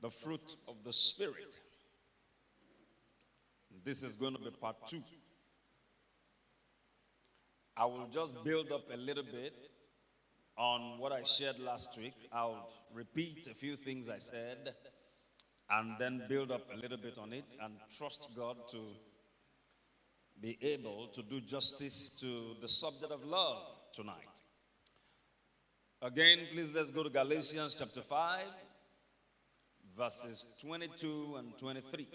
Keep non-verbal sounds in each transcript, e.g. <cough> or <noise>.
the fruit of the Spirit. This is going to be part two. I will just build up a little bit on what I shared last week. I'll repeat a few things I said and then build up a little bit on it and trust God to be able to do justice to the subject of love tonight. Again, please let's go to Galatians chapter 5, verses 22 and 23.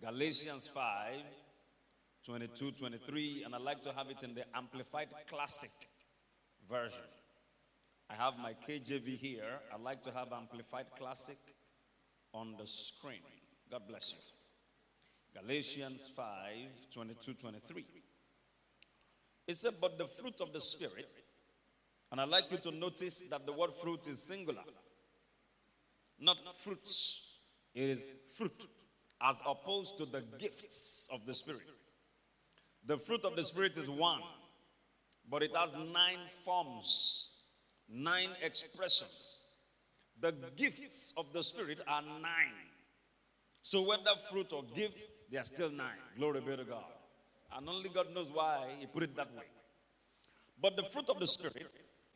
Galatians 5, 22, 23, and I'd like to have it in the Amplified Classic version. I have my KJV here. I'd like to have Amplified Classic on the screen. God bless you. Galatians 5, 22, 23. It said, But the fruit of the Spirit, and I'd like you to notice that the word fruit is singular, not fruits. It is fruit, as opposed to the gifts of the Spirit. The fruit of the Spirit is one, but it has nine forms, nine expressions. The gifts of the Spirit are nine. So, whether fruit or gift, they are still nine. Glory be to God. And only God knows why He put it that way. But the fruit of the Spirit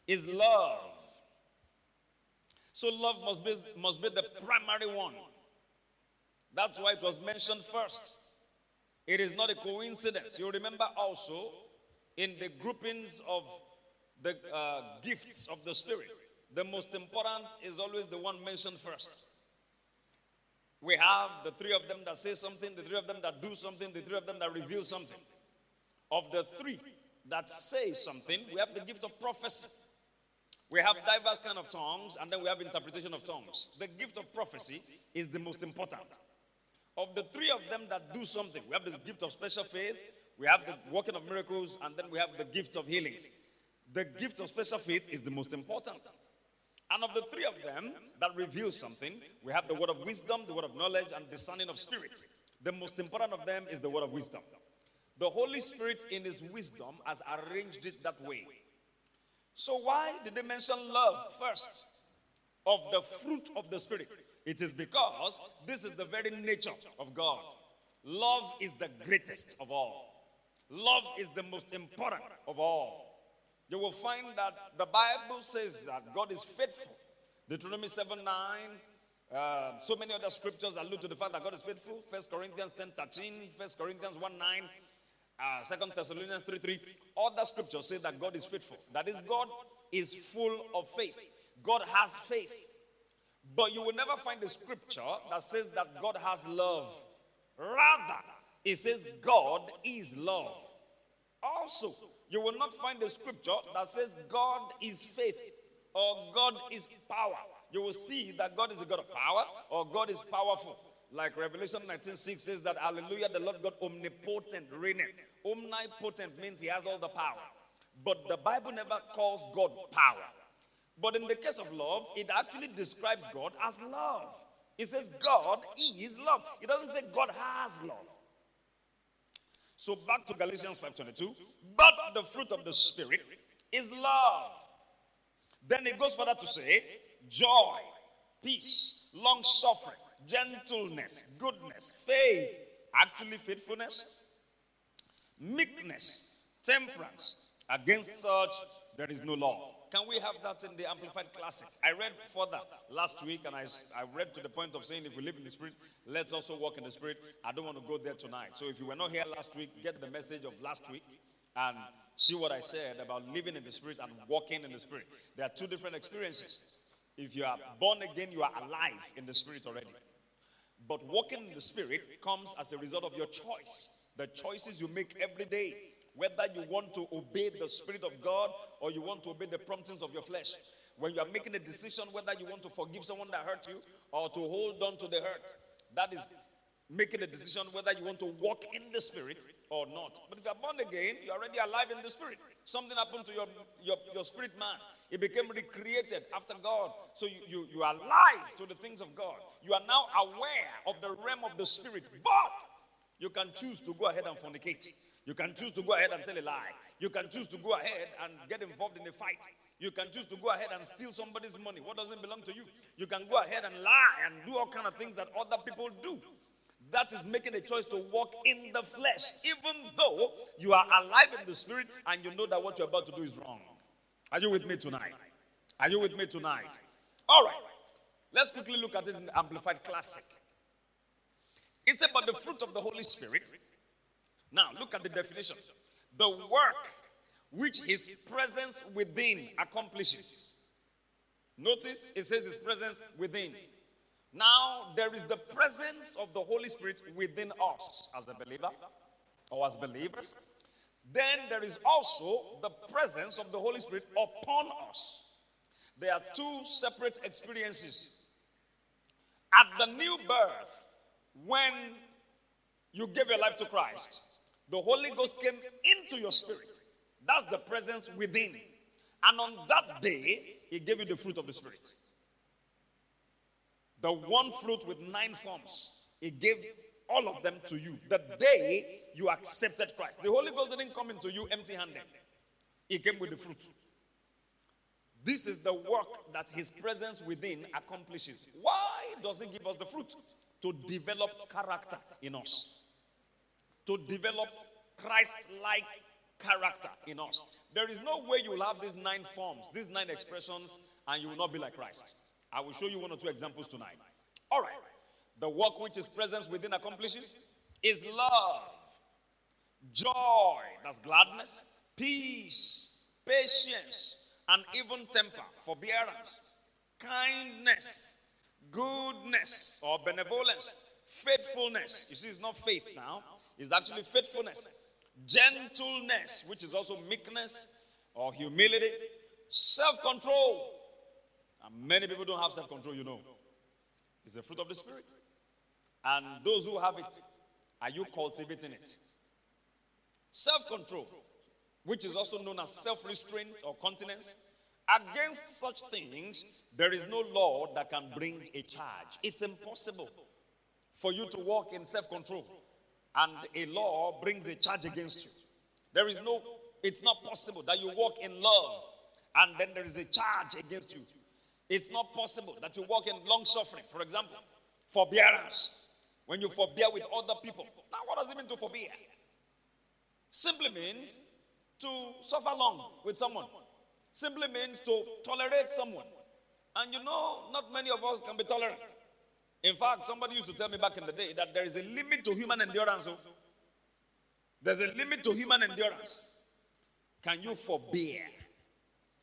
is love. So, love must be, must be the primary one. That's why it was mentioned first. It is not a coincidence. You remember also in the groupings of the uh, gifts of the Spirit, the most important is always the one mentioned first. We have the three of them that say something, the three of them that do something, the three of them that reveal something. Of the three that say something, we have the gift of prophecy. We have diverse kind of tongues, and then we have interpretation of tongues. The gift of prophecy is the most important. Of the three of them that do something, we have the gift of special faith, we have the working of miracles, and then we have the gift of healings. The gift of special faith is the most important. And of the three of them that reveal something, we have the word of wisdom, the word of knowledge, and discerning of spirits. The most important of them is the word of wisdom. The Holy Spirit, in His wisdom, has arranged it that way. So, why did they mention love first? Of the fruit of the Spirit. It is because this is the very nature of God. Love is the greatest of all. Love is the most important of all. You will find that the Bible says that God is faithful. Deuteronomy 7 9. Uh, so many other scriptures allude to the fact that God is faithful. 1 Corinthians 10 13, 1 Corinthians 1 9, uh, 2 Thessalonians 3 3. All the scriptures say that God is faithful. That is, God is full of faith. God has faith. But you will never find a scripture that says that God has love. Rather, it says God is love. Also, you will not find a scripture that says God is faith or God is power. You will see that God is a God of power or God is powerful. Like Revelation 19:6 says that hallelujah, the Lord God omnipotent, reigning. Omnipotent means he has all the power. But the Bible never calls God power. But in the case of love, it actually describes God as love. It says God is love. It doesn't say God has love. So back to Galatians 5:22. But the fruit of the spirit is love. Then it goes further to say joy, peace, long suffering, gentleness, goodness, faith, actually faithfulness, meekness, temperance. Against such there is no law. Can we have that in the Amplified Classic? I read further last week and I, I read to the point of saying if we live in the Spirit, let's also walk in the Spirit. I don't want to go there tonight. So if you were not here last week, get the message of last week and see what I said about living in the Spirit and walking in the Spirit. There are two different experiences. If you are born again, you are alive in the Spirit already. But walking in the Spirit comes as a result of your choice, the choices you make every day whether you want to obey the Spirit of God or you want to obey the promptings of your flesh. When you are making a decision whether you want to forgive someone that hurt you or to hold on to the hurt, that is making a decision whether you want to walk in the Spirit or not. But if you are born again, you're already alive in the Spirit. Something happened to your, your, your spirit man. It became recreated after God. So you, you, you are alive to the things of God. You are now aware of the realm of the Spirit. But you can choose to go ahead and fornicate. You can choose to go ahead and tell a lie. You can choose to go ahead and get involved in a fight. You can choose to go ahead and steal somebody's money. What doesn't belong to you? You can go ahead and lie and do all kind of things that other people do. That is making a choice to walk in the flesh, even though you are alive in the spirit and you know that what you're about to do is wrong. Are you with me tonight? Are you with me tonight? All right. Let's quickly look at it in the Amplified Classic. It's about the fruit of the Holy Spirit. Now, look at the definition. The work which his presence within accomplishes. Notice it says his presence within. Now, there is the presence of the Holy Spirit within us as a believer or as believers. Then there is also the presence of the Holy Spirit upon us. There are two separate experiences. At the new birth, when you gave your life to Christ, the Holy Ghost came into your spirit. That's the presence within. And on that day, He gave you the fruit of the Spirit. The one fruit with nine forms. He gave all of them to you the day you accepted Christ. The Holy Ghost didn't come into you empty handed, He came with the fruit. This is the work that His presence within accomplishes. Why does He give us the fruit? To develop character in us, to develop Christ like character in us. There is no way you will have these nine forms, these nine expressions, and you will not be like Christ. I will show you one or two examples tonight. All right. The work which is presence within accomplishes is love, joy, that's gladness, peace, patience, and even temper, forbearance, kindness, goodness, or benevolence, faithfulness. You see, it's not faith now, it's actually faithfulness, gentleness, which is also meekness or humility, self control. And many people don't have self control, you know. It's the fruit of the Spirit. And those who have it, are you cultivating it? Self control, which is also known as self restraint or continence. Against such things, there is no law that can bring a charge. It's impossible for you to walk in self control and a law brings a charge against you. There is no, it's not possible that you walk in love and then there is a charge against you. It's not possible that you walk in long suffering, for example, forbearance. When you forbear with other people. Now, what does it mean to forbear? Simply means to suffer long with someone. Simply means to tolerate someone. And you know, not many of us can be tolerant. In fact, somebody used to tell me back in the day that there is a limit to human endurance. Oh. There's a limit to human endurance. Can you forbear?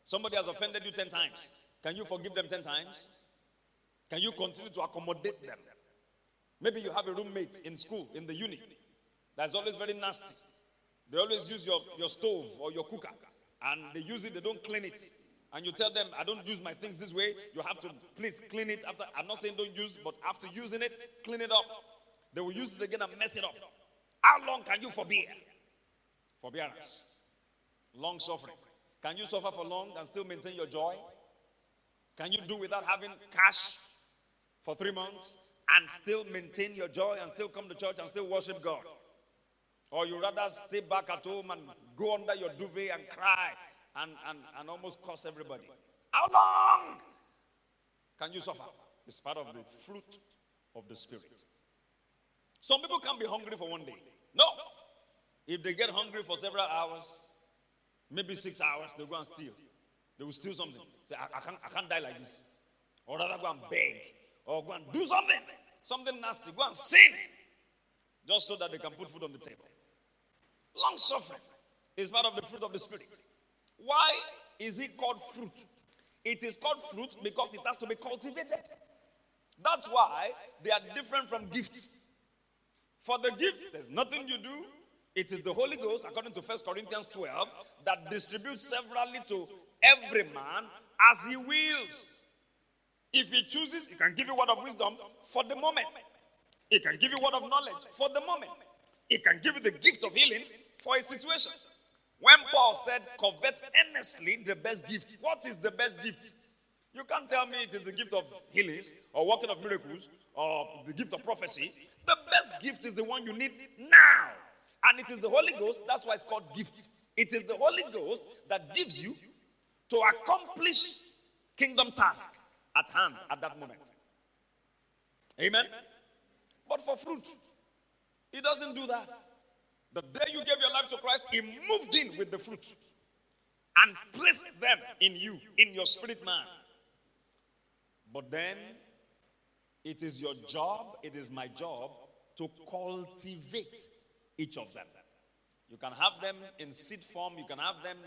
Somebody has offended you 10 times. Can you forgive them 10 times? Can you continue to accommodate them? Maybe you have a roommate in school, in the uni, that's always very nasty. They always use your, your stove or your cooker, and they use it, they don't clean it and you tell them, I don't use my things this way, you have to please clean it after. I'm not saying don't use, but after using it, clean it up. They will use it again and mess it up. How long can you forbear? Forbearance. Long suffering. Can you suffer for long and still maintain your joy? Can you do without having cash for three months and still maintain your joy and still come to church and still worship God? Or you rather stay back at home and go under your duvet and cry and, and, and almost curse everybody. How long can you suffer? It's part of the fruit of the Spirit. Some people can be hungry for one day. No. If they get hungry for several hours, maybe six hours, they'll go and steal. They will steal something. Say, I, I, can't, I can't die like this. Or rather go and beg. Or go and do something. Something nasty. Go and sin. Just so that they can put food on the table. Long suffering is part of the fruit of the Spirit. Why is it called fruit? It is called fruit because it has to be cultivated. That's why they are different from gifts. For the gift, there's nothing you do. It is the Holy Ghost, according to 1 Corinthians 12, that distributes severally to every man as he wills. If he chooses, he can give you word of wisdom for the moment. He can give you word of knowledge for the moment. He can give you the gift of healings for a situation. When Paul said, covet earnestly the best gift, what is the best gift? You can't tell me it is the gift of healings or working of miracles or the gift of prophecy. The best gift is the one you need now. And it is the Holy Ghost, that's why it's called gift. It is the Holy Ghost that gives you to accomplish kingdom task at hand at that moment. Amen. But for fruit, he doesn't do that. The day you gave your life to Christ, he moved in with the fruit and placed them in you, in your spirit man. But then it is your job, it is my job to cultivate each of them. You can have them in seed form, you can have them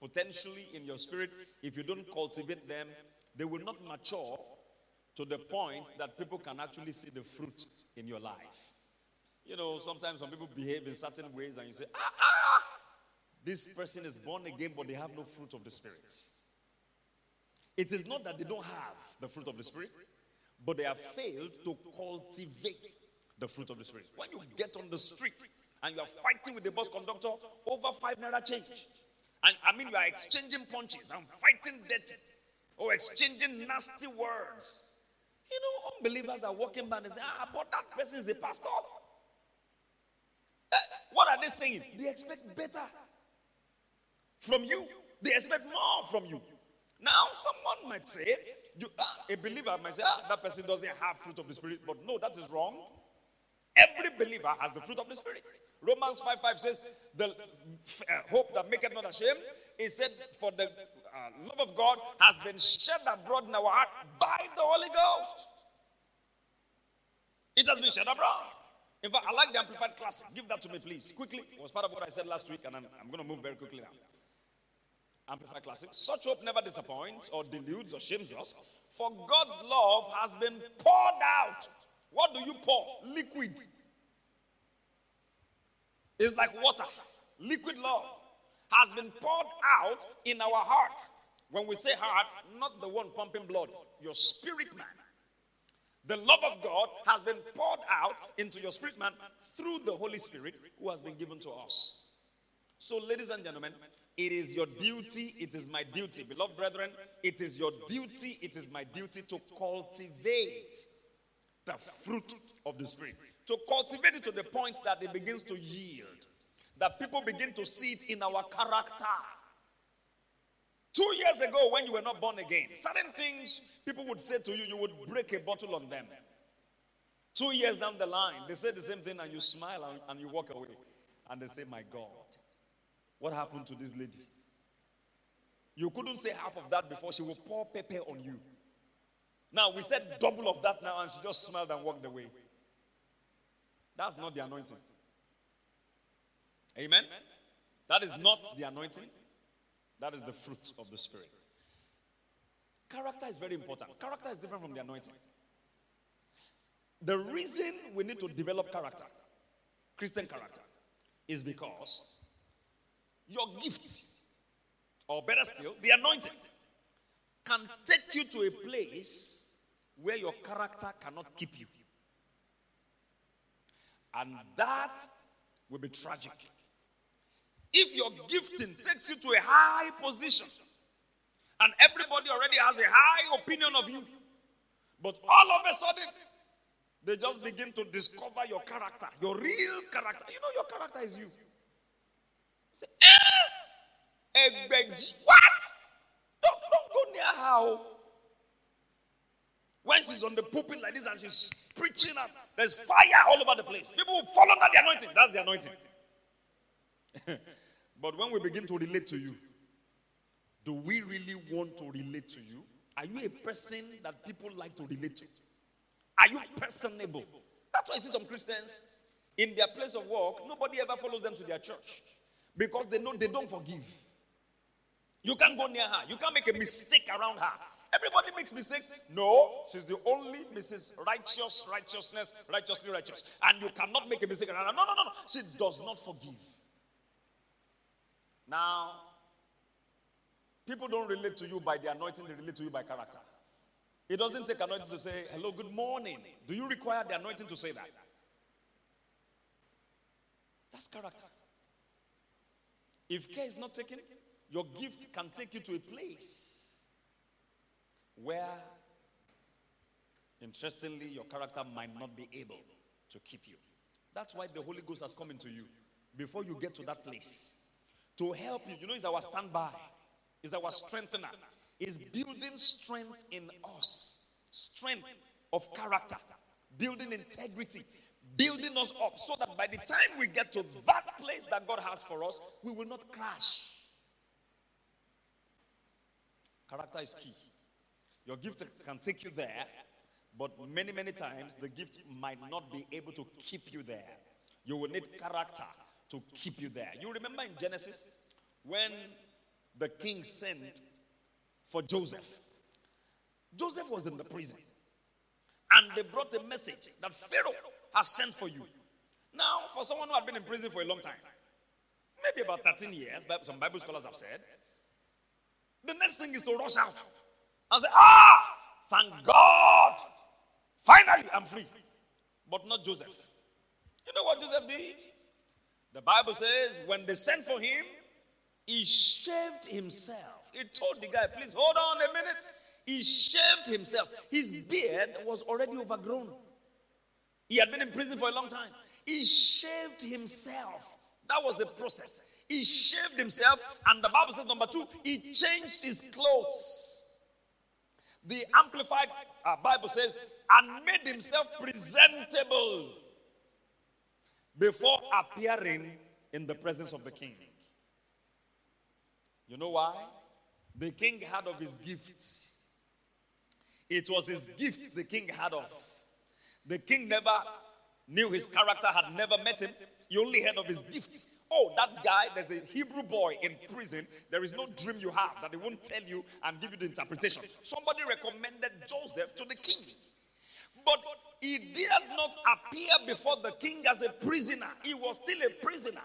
potentially in your spirit. If you don't cultivate them, they will not mature to the point that people can actually see the fruit in your life. You know, sometimes some people behave in certain ways and you say, ah, ah, this person is born again, but they have no fruit of the Spirit. It is not that they don't have the fruit of the Spirit, but they have failed to cultivate the fruit of the Spirit. When you get on the street and you are fighting with the bus conductor over five naira change, and I mean you are exchanging punches and fighting dirty or exchanging nasty words, you know, unbelievers are walking by and say, ah, but that person is a pastor. What are they saying? They expect better from you. They expect more from you. Now, someone might say, you, uh, a believer might say, ah, that person doesn't have fruit of the Spirit. But no, that is wrong. Every believer has the fruit of the Spirit. Romans 5 5 says, The uh, hope that maketh not ashamed. He said, For the uh, love of God has been shed abroad in our heart by the Holy Ghost. It has been shed abroad. In fact, I like the Amplified Classic. Give that to me, please. Quickly. It was part of what I said last week, and I'm, I'm going to move very quickly now. Amplified Classic. Such hope never disappoints or deludes or shames us, for God's love has been poured out. What do you pour? Liquid. It's like water. Liquid love has been poured out in our hearts. When we say heart, not the one pumping blood, your spirit man. The love of God has been poured out into your spirit man through the Holy Spirit who has been given to us. So, ladies and gentlemen, it is your duty, it is my duty, beloved brethren, it is your duty, it is my duty to cultivate the fruit of the Spirit. To cultivate it to the point that it begins to yield, that people begin to see it in our character. Two years ago, when you were not born again, certain things people would say to you, you would break a bottle on them. Two years down the line, they say the same thing, and you smile and, and you walk away. And they say, My God, what happened to this lady? You couldn't say half of that before she will pour pepper on you. Now we said double of that now, and she just smiled and walked away. That's not the anointing. Amen? That is not the anointing. That is the fruit of the Spirit. Character is very important. Character is different from the anointing. The reason we need to develop character, Christian character, is because your gift, or better still, the anointing, can take you to a place where your character cannot keep you. And that will be tragic. If your gifting takes you to a high position and everybody already has a high opinion of you, but all of a sudden they just begin to discover your character, your real character. You know, your character is you. Say, eh, what? Don't, don't go near her. Oh. When she's on the pulpit like this and she's preaching, and there's fire all over the place. People will fall under the anointing. That's the anointing. <laughs> But when we begin to relate to you, do we really want to relate to you? Are you a person that people like to relate to? Are you personable? That's why I see some Christians in their place of work, nobody ever follows them to their church because they know they don't forgive. You can't go near her, you can't make a mistake around her. Everybody makes mistakes. No, she's the only Mrs. Righteous, righteousness, righteously righteous. And you cannot make a mistake around her. No, no, no, no. She does not forgive. Now, people don't relate to you by the anointing, they relate to you by character. It doesn't take anointing to say, hello, good morning. Do you require the anointing to say that? That's character. If care is not taken, your gift can take you to a place where, interestingly, your character might not be able to keep you. That's why the Holy Ghost has come into you. Before you get to that place, to help you. You know, it's our standby. is our strengthener. Is building strength in us, strength of character, building integrity, building us up so that by the time we get to that place that God has for us, we will not crash. Character is key. Your gift can take you there, but many, many times the gift might not be able to keep you there. You will need character to keep you there. You remember in Genesis when the king sent for Joseph. Joseph was in the prison. And they brought a message that Pharaoh has sent for you. Now, for someone who had been in prison for a long time, maybe about 13 years, some Bible scholars have said, the next thing is to rush out and say, Ah, thank God. Finally, I'm free. But not Joseph. You know what Joseph did? The Bible says when they sent for him, he shaved himself. He told the guy, please hold on a minute. He shaved himself. His beard was already overgrown. He had been in prison for a long time. He shaved himself. That was the process. He shaved himself, and the Bible says, number two, he changed his clothes. The Amplified uh, Bible says, and made himself presentable before appearing in the presence of the king. You know why? The king had of his gifts. It was his gift the king had of. The king never knew his character, had never met him. He only heard of his gift. Oh, that guy, there's a Hebrew boy in prison. There is no dream you have that they won't tell you and give you the interpretation. Somebody recommended Joseph to the king. But he did not appear before the king as a prisoner. He was still a prisoner.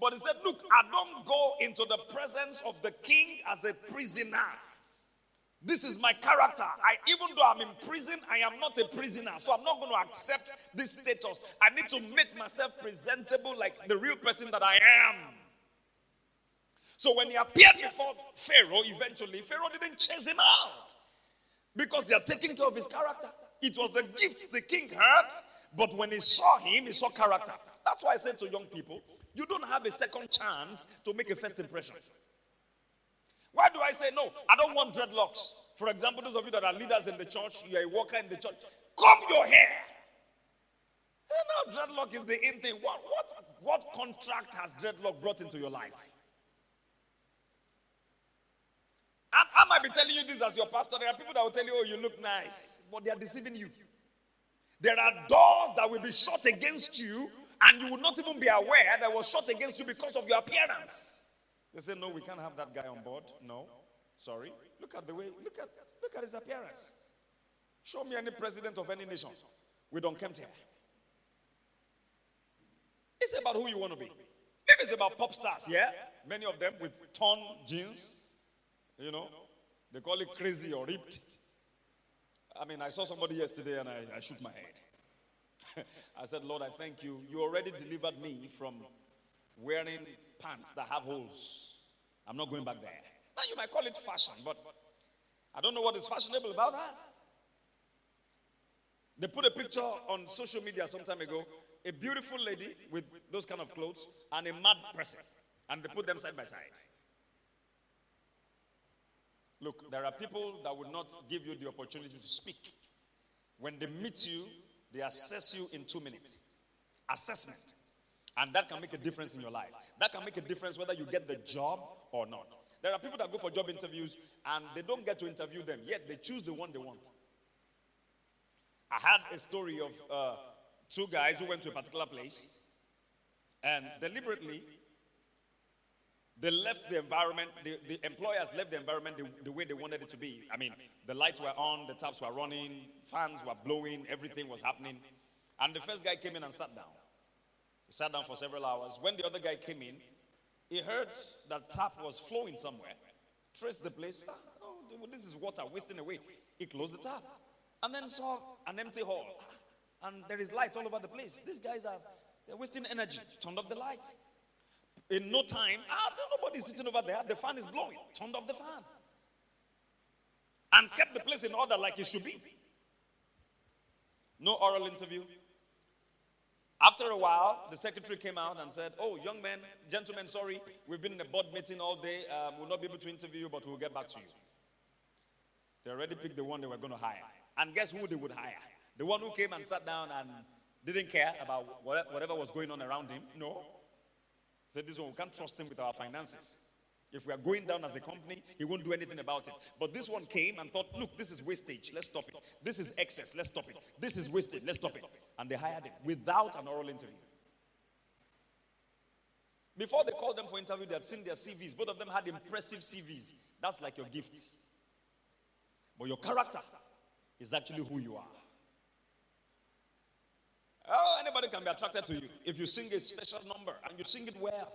But he said, Look, I don't go into the presence of the king as a prisoner. This is my character. I, even though I'm in prison, I am not a prisoner. So I'm not going to accept this status. I need to make myself presentable like the real person that I am. So when he appeared before Pharaoh, eventually, Pharaoh didn't chase him out because they are taking care of his character. It was the gift the king had, but when he saw him, he saw character. That's why I said to young people, you don't have a second chance to make a first impression. Why do I say no? I don't want dreadlocks. For example, those of you that are leaders in the church, you're a worker in the church, comb your hair. You know, dreadlock is the in thing. What, what, what contract has dreadlock brought into your life? I, I might be telling you this as your pastor. There are people that will tell you, oh, you look nice, but they are deceiving you. There are doors that will be shut against you, and you will not even be aware that was shut against you because of your appearance. They say, No, we can't have that guy on board. No, sorry. Look at the way, look at look at his appearance. Show me any president of any nation with unkempt hair. It's about who you want to be. Maybe it's about pop stars, yeah? Many of them with torn jeans, you know, they call it crazy or ripped. I mean, I saw somebody yesterday and I, I shook my head. <laughs> I said, Lord, I thank you. You already delivered me from wearing pants that have holes. I'm not going back there. Now, you might call it fashion, but I don't know what is fashionable about that. They put a picture on social media some time ago a beautiful lady with those kind of clothes and a mad person, and they put them side by side. Look, there are people that will not give you the opportunity to speak. When they meet you, they assess you in two minutes. Assessment. And that can make a difference in your life. That can make a difference whether you get the job or not. There are people that go for job interviews and they don't get to interview them, yet they choose the one they want. I had a story of uh, two guys who went to a particular place and deliberately they left the environment, the, the employers left the environment the, the, way they wanted it to be. I mean, the lights were on, the taps were running, fans were blowing, everything was happening. And the first guy came in and sat down. He sat down for several hours. When the other guy came in, he heard that tap was flowing somewhere. Traced the place. Ah, oh, this is water wasting away. He closed the tap and then saw an empty hall. And there is light all over the place. These guys are they're wasting energy. Turned off the light. In no time, ah, nobody's sitting over there. The fan is blowing. Turned off the fan. And kept the place in order like it should be. No oral interview, After a while, the secretary came out and said, Oh, young man, gentlemen, sorry, we've been in a board meeting all day. Um, we'll not be able to interview you, but we'll get back to you. They already picked the one they were going to hire. And guess who they would hire? The one who came and sat down and didn't care about whatever was going on around him. No. Said this one, we can't trust him with our finances. If we are going down as a company, he won't do anything about it. But this one came and thought, look, this is wastage. Let's stop it. This is excess. Let's stop it. This is wastage. Let's stop it. And they hired him without an oral interview. Before they called them for interview, they had seen their CVs. Both of them had impressive CVs. That's like your gift. But your character is actually who you are. Oh, anybody can be attracted to you if you sing a special number and you sing it well.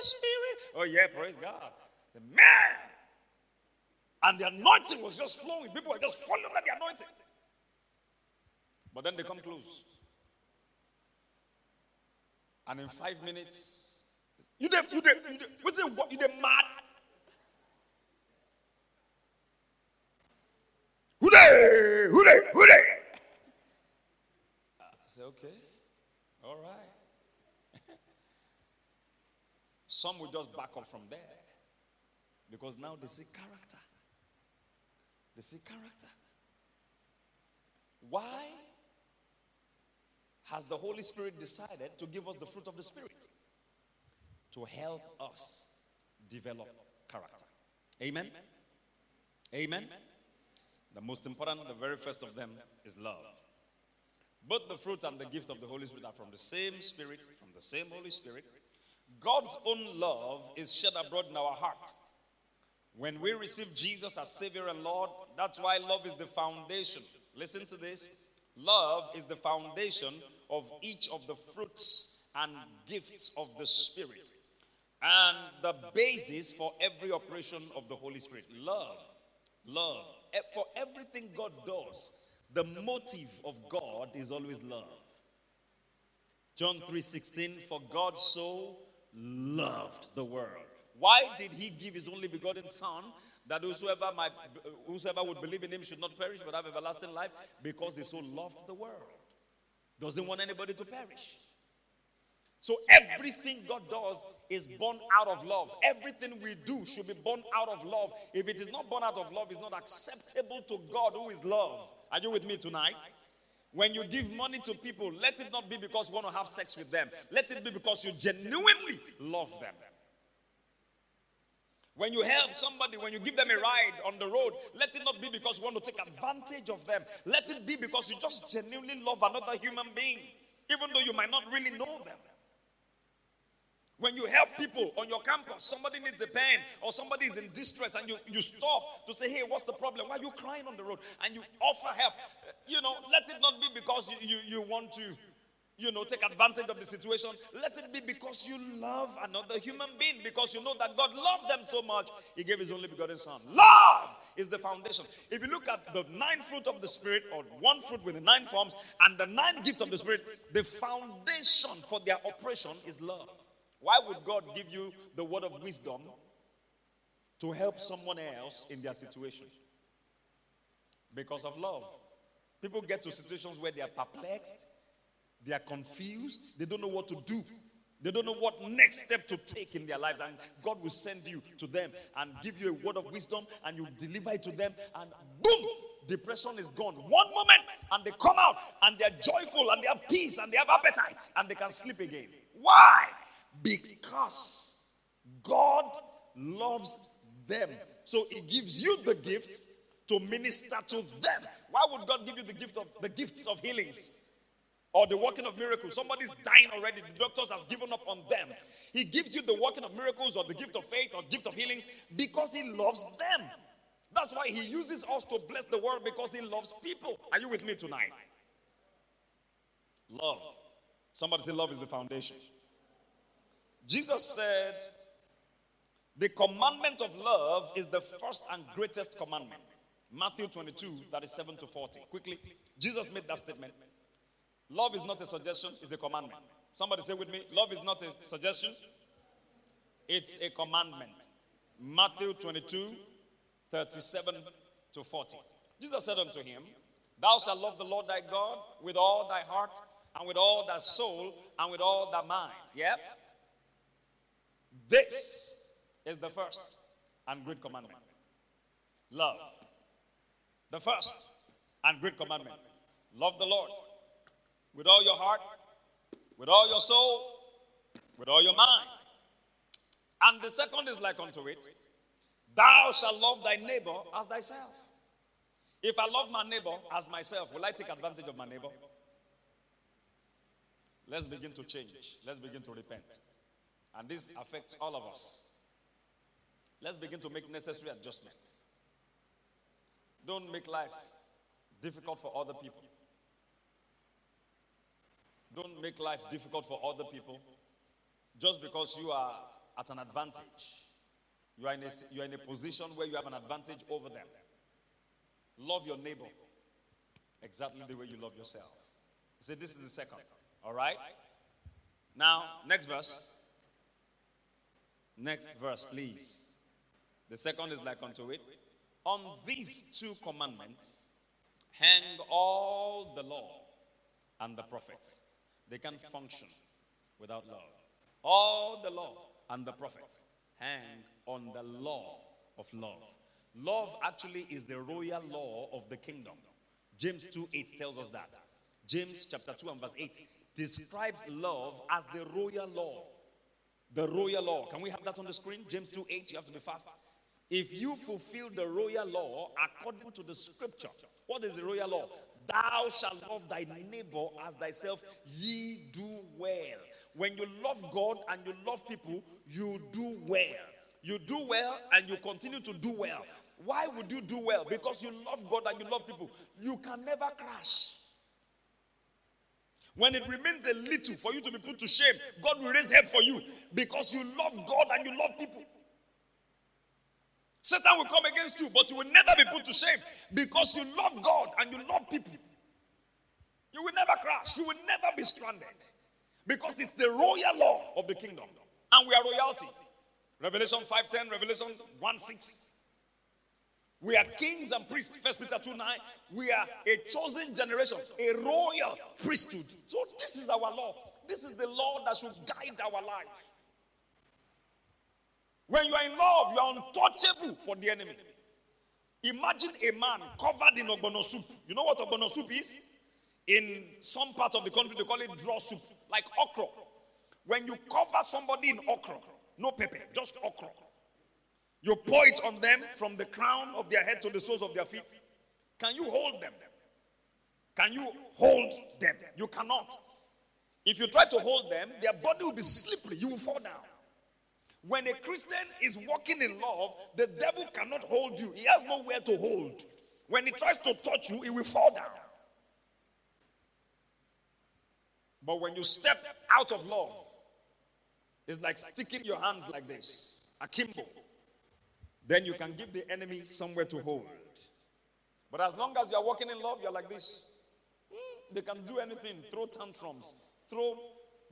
Spirit. Oh, yeah, praise God. The man. And the anointing was just flowing. People were just following the anointing. But then they come close. And in five minutes, you them, you them, you what's it, what, you them mad? They? Who they? I said, okay, all right. <laughs> Some will just back up from there because now they see character. They see character. Why has the Holy Spirit decided to give us the fruit of the Spirit? to help us develop character. Amen? Amen? The most important, the very first of them is love. Both the fruit and the gift of the Holy Spirit are from the same Spirit, from the same Holy Spirit. God's own love is shed abroad in our heart. When we receive Jesus as Savior and Lord, that's why love is the foundation. Listen to this love is the foundation of each of the fruits and gifts of the Spirit and the basis for every operation of the Holy Spirit. Love. Love. For everything God does, the motive of God is always love. John 3:16 for God so loved the world. Why did he give his only begotten son that whosoever might whosoever would believe in him should not perish but have everlasting life because he so loved the world. Doesn't want anybody to perish. So everything God does is born out of love. Everything we do should be born out of love. If it is not born out of love, it's not acceptable to God who is love. Are you with me tonight? When you give money to people, let it not be because you want to have sex with them. Let it be because you genuinely love them. When you help somebody, when you give them a ride on the road, let it not be because you want to take advantage of them. Let it be because you just genuinely love another human being, even though you might not really know them. When you help people on your campus, somebody needs a pen or somebody is in distress and you, you stop to say, hey, what's the problem? Why are you crying on the road? And you offer help. You know, let it not be because you, you, you want to, you know, take advantage of the situation. Let it be because you love another human being, because you know that God loved them so much, He gave His only begotten Son. Love is the foundation. If you look at the nine fruit of the Spirit, or one fruit with the nine forms, and the nine gifts of the Spirit, the foundation for their operation is love. Why would God give you the word of wisdom to help someone else in their situation? Because of love. People get to situations where they are perplexed, they are confused, they don't know what to do. They don't know what next step to take in their lives. And God will send you to them and give you a word of wisdom and you deliver it to them. And boom, depression is gone. One moment, and they come out and they're joyful and they have peace and they have appetite and they can sleep again. Why? Because God loves them. So he gives you the gift to minister to them. Why would God give you the gift of the gifts of healings? Or the working of miracles. Somebody's dying already. The doctors have given up on them. He gives you the working of miracles or the gift of faith or gift of healings because he loves them. That's why he uses us to bless the world because he loves people. Are you with me tonight? Love. Somebody say love is the foundation. Jesus said, The commandment of love is the first and greatest commandment. Matthew 22, 37 to 40. Quickly, Jesus made that statement. Love is not a suggestion, it's a commandment. Somebody say with me, love is not a suggestion, it's a commandment. Matthew 22, 37 to 40. Jesus said unto him, Thou shalt love the Lord thy God with all thy heart, and with all thy soul, and with all thy mind. Yep. This is the first and great commandment. Love. The first and great commandment. Love the Lord with all your heart, with all your soul, with all your mind. And the second is like unto it Thou shalt love thy neighbor as thyself. If I love my neighbor as myself, will I take advantage of my neighbor? Let's begin to change. Let's begin to repent. And this affects all of us. Let's begin to make necessary adjustments. Don't make life difficult for other people. Don't make life difficult for other people just because you are at an advantage. You are, in a, you are in a position where you have an advantage over them. Love your neighbor exactly the way you love yourself. See, this is the second. All right? Now, next verse. Next verse, please. The second is like unto it. On these two commandments hang all the law and the prophets. They can function without love. All the law and the prophets hang on the law of love. Love actually is the royal law of the kingdom. James 2 8 tells us that. James chapter 2 and verse 8 describes love as the royal law. The royal law. Can we have that on the screen? James 2 8, you have to be fast. If you fulfill the royal law according to the scripture, what is the royal law? Thou shalt love thy neighbor as thyself, ye do well. When you love God and you love people, you do well. You do well and you continue to do well. Why would you do well? Because you love God and you love people. You can never crash. When it remains a little for you to be put to shame, God will raise help for you because you love God and you love people. Satan will come against you, but you will never be put to shame because you love God and you love people. You will never crash. You will never be stranded because it's the royal law of the kingdom, and we are royalty. Revelation 5:10, Revelation 1:6. We are kings and priests. First Peter 2 9. We are a chosen generation, a royal priesthood. So, this is our law. This is the law that should guide our life. When you are in love, you are untouchable for the enemy. Imagine a man covered in ogbono soup. You know what ogbono soup is? In some parts of the country, they call it draw soup, like okra. When you cover somebody in okra, no pepper, just okra. You pour it on them from the crown of their head to the soles of their feet. Can you hold them? Can you hold them? You cannot. If you try to hold them, their body will be slippery. You will fall down. When a Christian is walking in love, the devil cannot hold you. He has nowhere to hold. When he tries to touch you, he will fall down. But when you step out of love, it's like sticking your hands like this, akimbo. Then you can give the enemy somewhere to hold. But as long as you are walking in love, you're like this. They can do anything, throw tantrums, throw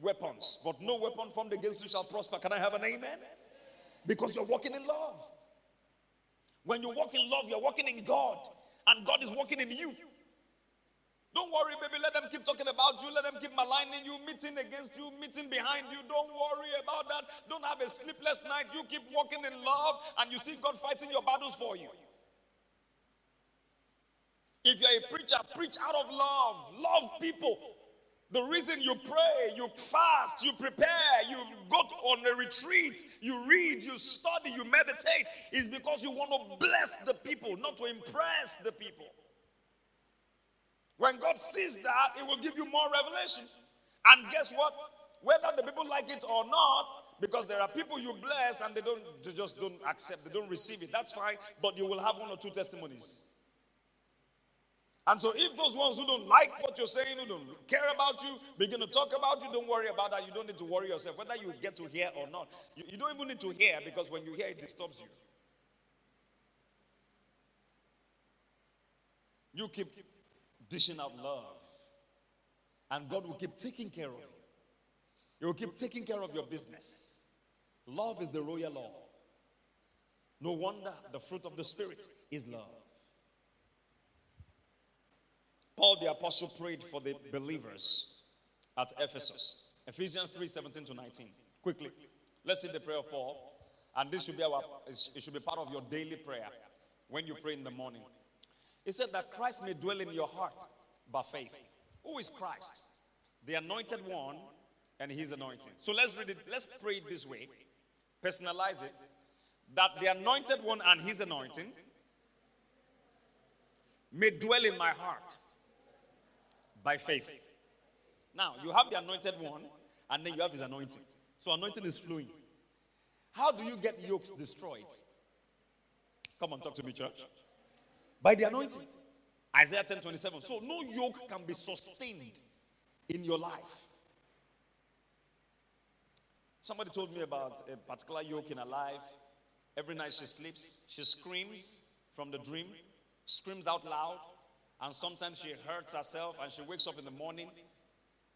weapons, but no weapon formed against you shall prosper. Can I have an amen? Because you're walking in love. When you walk in love, you're walking in God, and God is walking in you. Don't worry, baby. Let them keep talking about you. Let them keep maligning you, meeting against you, meeting behind you. Don't worry about that. Don't have a sleepless night. You keep walking in love, and you see God fighting your battles for you. If you're a preacher, preach out of love. Love people. The reason you pray, you fast, you prepare, you go on a retreat, you read, you study, you meditate is because you want to bless the people, not to impress the people. When God sees that, it will give you more revelation. And guess what? Whether the people like it or not, because there are people you bless and they don't they just don't accept, they don't receive it. That's fine, but you will have one or two testimonies. And so, if those ones who don't like what you're saying, who don't care about you, begin to talk about you, don't worry about that. You don't need to worry yourself, whether you get to hear or not. You, you don't even need to hear because when you hear, it disturbs you. You keep dishing out love. And God will keep taking care of you. He will keep taking care of your business. Love is the royal law. No wonder the fruit of the Spirit is love. Paul the apostle prayed for the believers at Ephesus. Ephesians 3 17 to 19. Quickly, let's see the prayer of Paul. And this should be our it should be part of your daily prayer when you pray in the morning. He said that Christ may dwell in your heart by faith. Who is Christ? The anointed one and his anointing. So let's read it. Let's pray it this way. Personalize it. That the anointed one and his anointing may dwell in my heart by faith. Now, you have the anointed one, and then you have his anointing. So, anointing is flowing. How do you get yokes destroyed? Come on, talk to me, church. By the anointing. Isaiah 10 27. So, no yoke can be sustained in your life. Somebody told me about a particular yoke in her life. Every night she sleeps, she screams from the dream, screams out loud, and sometimes she hurts herself and she wakes up in the morning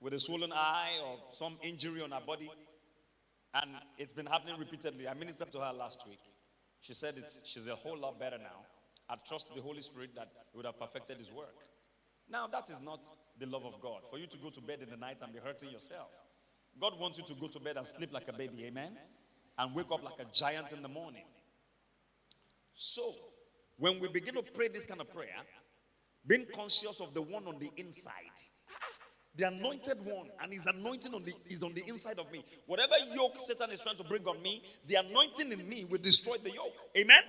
with a swollen eye or some injury on her body. And it's been happening repeatedly. I ministered to her last week. She said it's, she's a whole lot better now. I trust the Holy Spirit that He would have perfected His work. Now, that is not the love of God. For you to go to bed in the night and be hurting yourself. God wants you to go to bed and sleep like a baby, amen? And wake up like a giant in the morning. So, when we begin to pray this kind of prayer, being conscious of the one on the inside. The anointed one and his anointing on the, is on the inside of me. Whatever yoke Satan is trying to bring on me, the anointing in me will destroy the yoke. Amen?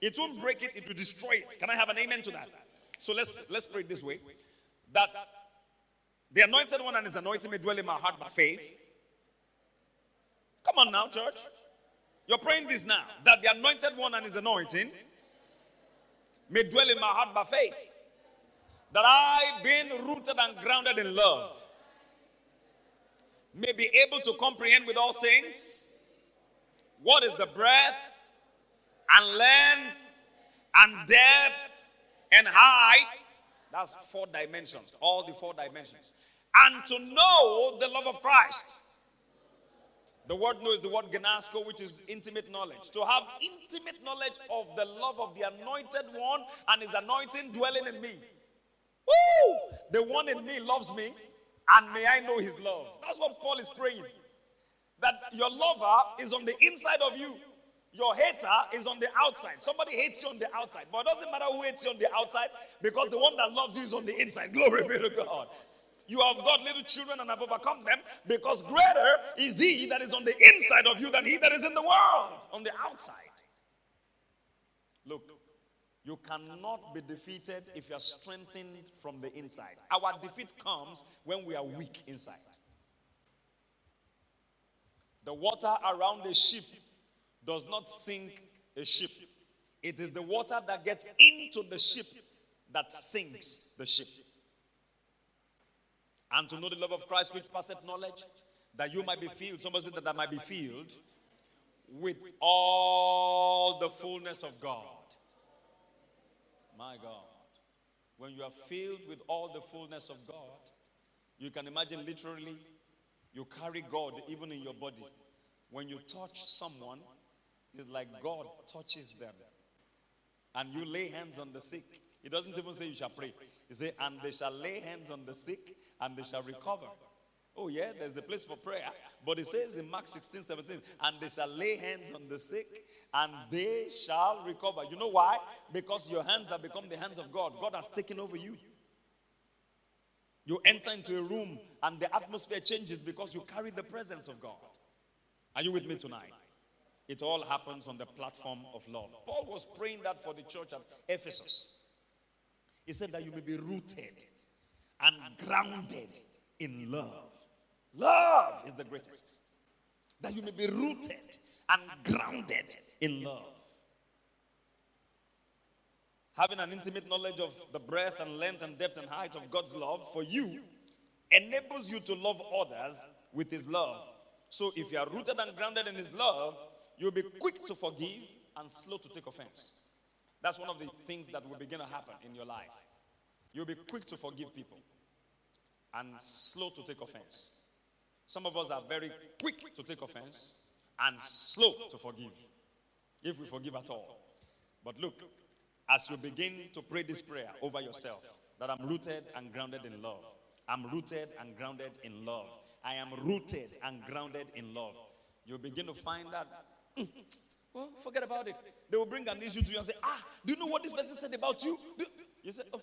It won't break it, it will destroy it. Can I have an amen to that? So let's let's pray it this way. That the anointed one and his anointing may dwell in my heart by faith. Come on now, church. You're praying this now. That the anointed one and his anointing may dwell in my heart by faith that I, being rooted and grounded in love, may be able to comprehend with all saints what is the breadth and length and depth and height. That's four dimensions, all the four dimensions. And to know the love of Christ. The word know is the word ginosko, which is intimate knowledge. To have intimate knowledge of the love of the anointed one and his anointing dwelling in me. Woo! The one in me loves me, and may I know his love. That's what Paul is praying. That your lover is on the inside of you. Your hater is on the outside. Somebody hates you on the outside. But it doesn't matter who hates you on the outside because the one that loves you is on the inside. Glory be to God. You have got little children and have overcome them because greater is he that is on the inside of you than he that is in the world on the outside. Look, you cannot be defeated if you are strengthened from the inside. Our defeat comes when we are weak inside. The water around the ship does not sink a ship, it is the water that gets into the ship that sinks the ship. And to know the love of Christ, which passeth knowledge, that you might be filled. Somebody said that I might be filled with all the fullness of God. My God. When you are filled with all the fullness of God, you can imagine literally you carry God even in your body. When you touch someone, it's like God touches them. And you lay hands on the sick. He doesn't even say you shall pray. He says, and they shall lay hands on the sick and they shall recover. Oh, yeah, there's the place for prayer. But it says in Mark 16, 17, and they shall lay hands on the sick and they shall recover. You know why? Because your hands have become the hands of God. God has taken over you. You enter into a room and the atmosphere changes because you carry the presence of God. Are you with me tonight? It all happens on the platform of love. Paul was praying that for the church at Ephesus. He said that you may be rooted and grounded in love. Love is the greatest. That you may be rooted and grounded in love. Having an intimate knowledge of the breadth and length and depth and height of God's love for you enables you to love others with His love. So if you are rooted and grounded in His love, you'll be quick to forgive and slow to take offense. That's one of the things that will begin to happen in your life. You'll be quick to forgive people and slow to take offense. Some of us are very quick to take offense and slow to forgive, if we forgive at all. But look, as you begin to pray this prayer over yourself, that I'm rooted and grounded in love. I'm rooted and grounded in love. I am rooted and grounded in love. You'll begin to find that, mm, well, forget about it. They will bring an issue to you and say, ah, do you know what this person said about you? You say, oh,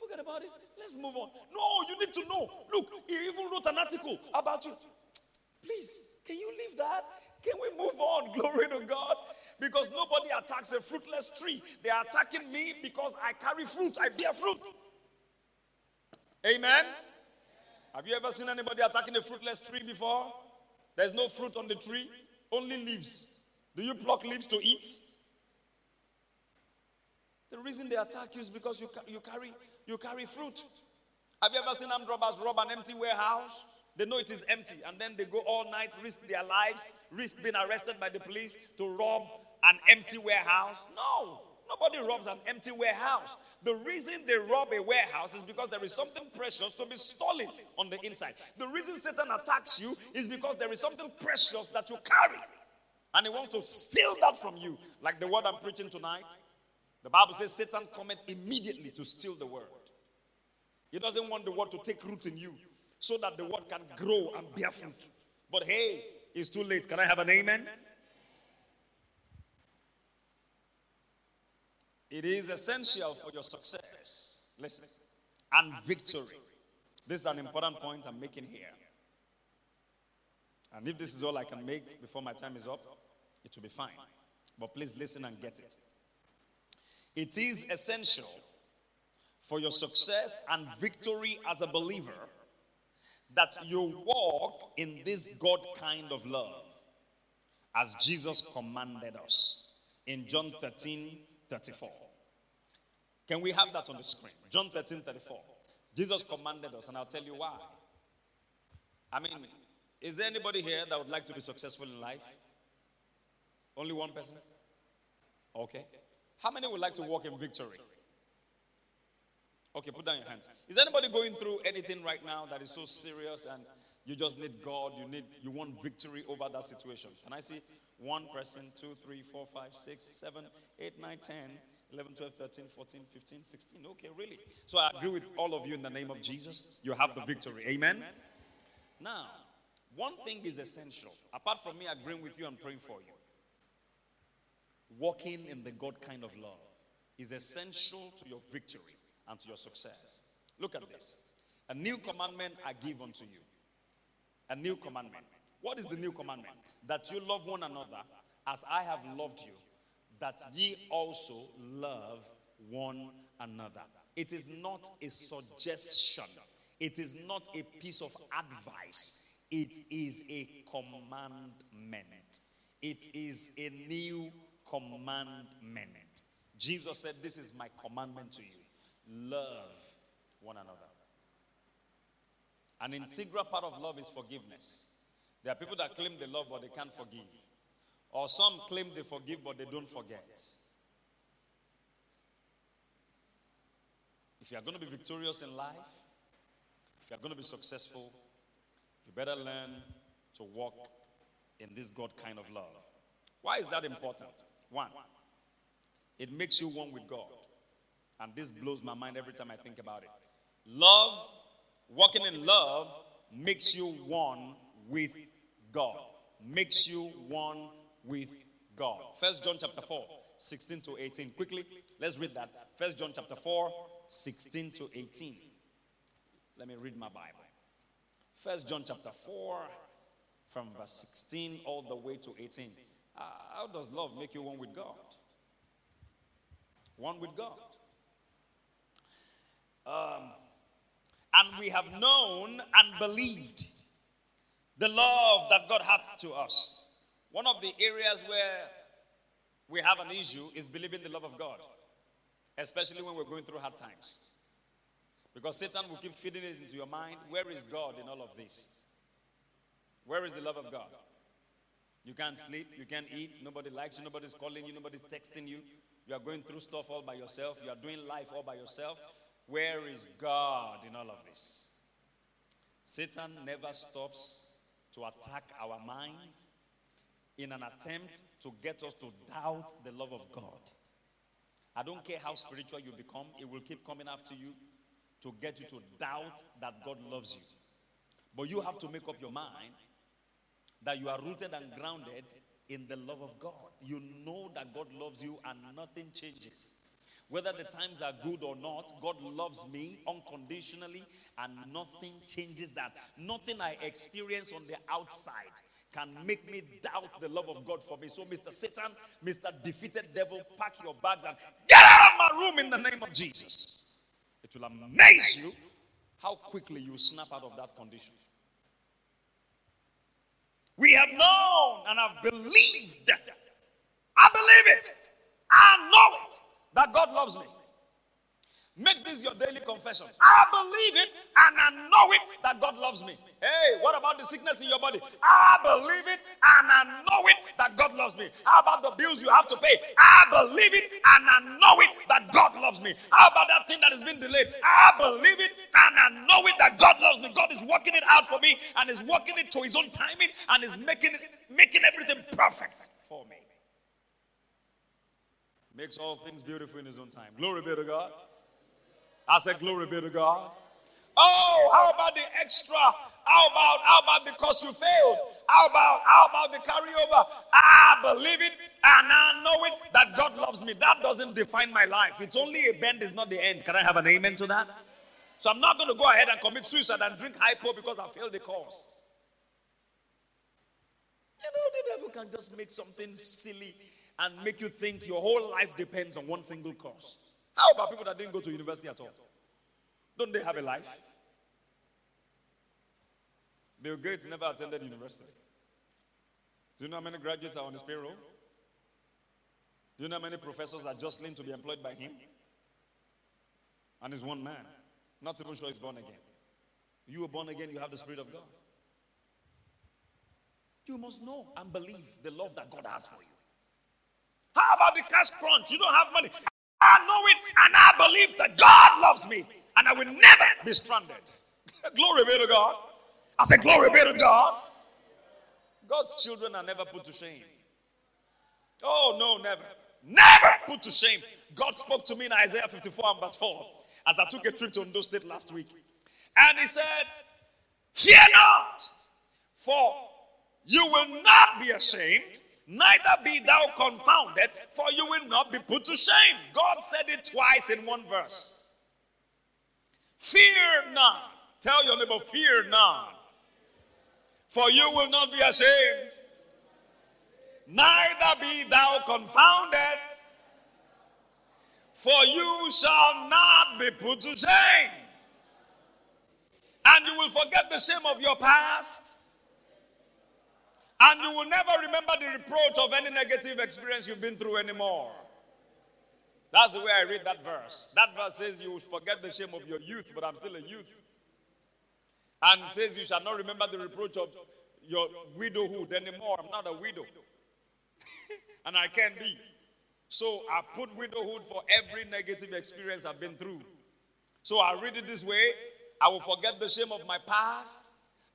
forget about it. Let's move on. No, you need to know. Look, he even wrote an article about you. Please, can you leave that? Can we move on? <laughs> Glory to God. Because nobody attacks a fruitless tree. They are attacking me because I carry fruit, I bear fruit. Amen. Have you ever seen anybody attacking a fruitless tree before? There's no fruit on the tree, only leaves. Do you pluck leaves to eat? The reason they attack you is because you, you, carry, you carry fruit. Have you ever seen armed robbers rob an empty warehouse? They know it is empty, and then they go all night, risk their lives, risk being arrested by the police to rob an empty warehouse. No, nobody robs an empty warehouse. The reason they rob a warehouse is because there is something precious to be stolen on the inside. The reason Satan attacks you is because there is something precious that you carry, and he wants to steal that from you, like the word I'm preaching tonight. The Bible says Satan cometh immediately to steal the word. He doesn't want the word to take root in you so that the word can grow and bear fruit. But hey, it's too late. Can I have an amen? It is essential for your success. Listen. And victory. This is an important point I'm making here. And if this is all I can make before my time is up, it will be fine. But please listen and get it. It is essential for your success and victory as a believer that you walk in this God kind of love as Jesus commanded us in John 13 34. Can we have that on the screen? John 13 34. Jesus commanded us, and I'll tell you why. I mean, is there anybody here that would like to be successful in life? Only one person? Okay. How many would like to walk in victory? Okay, put down your hands. Is anybody going through anything right now that is so serious and you just need God, you need you want victory over that situation? Can I see one person, two, three, four, five, six, seven, eight, nine, ten, 11, 12, 13, 14, 15, 16. Okay, really? So I agree with all of you in the name of Jesus. You have the victory. Amen? Now, one thing is essential. Apart from me agreeing with you and praying for you, walking in the God kind of love is essential to your victory and to your success. Look at this. A new commandment I give unto you. A new commandment. What is the new commandment? That you love one another as I have loved you, that ye also love one another. It is not a suggestion, it is not a piece of advice, it is a commandment. It is a new commandment. Jesus said, This is my commandment to you love one another. An integral part of love is forgiveness. There are people that claim they love, but they can't forgive. Or some claim they forgive, but they don't forget. If you are going to be victorious in life, if you are going to be successful, you better learn to walk in this God kind of love. Why is that important? One, it makes you one with God. And this blows my mind every time I think about it. Love, walking in love, makes you one with God. Makes you one with God. First John chapter 4, 16 to 18. Quickly, let's read that. First John chapter 4, 16 to 18. Let me read my Bible. First John chapter 4, from verse 16 all the way to 18. How does love make you one with God? One with God. Um, and we have known and believed the love that God had to us. One of the areas where we have an issue is believing the love of God, especially when we're going through hard times. Because Satan will keep feeding it into your mind. Where is God in all of this? Where is the love of God? You can't sleep, you can't eat, nobody likes you, nobody's calling you, nobody's texting you. You are going through stuff all by yourself, you are doing life all by yourself. Where is God in all of this? Satan never stops to attack our minds in an attempt to get us to doubt the love of God. I don't care how spiritual you become, it will keep coming after you to get you to doubt that God loves you. But you have to make up your mind that you are rooted and grounded in the love of God. You know that God loves you and nothing changes. Whether the times are good or not, God loves me unconditionally and nothing changes that. Nothing I experience on the outside can make me doubt the love of God for me. So, Mr. Satan, Mr. Defeated Devil, pack your bags and get out of my room in the name of Jesus. It will amaze you how quickly you snap out of that condition. We have known and have believed. I believe it. I know it that God loves me. Make this your daily confession. I believe it and I know it that God loves me. Hey, what about the sickness in your body? I believe it and I know it that God loves me. How about the bills you have to pay? I believe it and I know it that God loves me. How about that thing that has been delayed? I believe it and I know it that God loves me. God is working it out for me and is working it to his own timing and is making it making everything perfect for me. Makes all things beautiful in his own time. Glory be to God. I said, Glory be to God. Oh, how about the extra? How about how about because you failed? How about how about the carryover? I believe it and I know it that God loves me. That doesn't define my life. It's only a bend, is not the end. Can I have an amen to that? So I'm not going to go ahead and commit suicide and drink hypo because I failed the course. You know, the devil can just make something silly and make you think your whole life depends on one single course. How about people that didn't go to university at all? Don't they have a life? Bill Gates never attended university. Do you know how many graduates are on his payroll? Do you know how many professors are jostling to be employed by him? And he's one man. Not even sure he's born again. You were born again, you have the Spirit of God. You must know and believe the love that God has for you. How about the cash crunch? You don't have money. I know it believe that God loves me and I will never be stranded. <laughs> glory be to God. I said, Glory be to God. God's children are never put to shame. Oh, no, never. Never put to shame. God spoke to me in Isaiah 54 and verse 4 as I took a trip to Ondo State last week. And He said, Fear not, for you will not be ashamed neither be thou confounded, for you will not be put to shame. God said it twice in one verse. Fear not. Tell your neighbor, fear not. For you will not be ashamed, neither be thou confounded, for you shall not be put to shame. And you will forget the shame of your past and you will never remember the reproach of any negative experience you've been through anymore. That's the way I read that verse. That verse says you will forget the shame of your youth, but I'm still a youth. And says you shall not remember the reproach of your widowhood anymore. I'm not a widow. <laughs> and I can't be. So I put widowhood for every negative experience I've been through. So I read it this way I will forget the shame of my past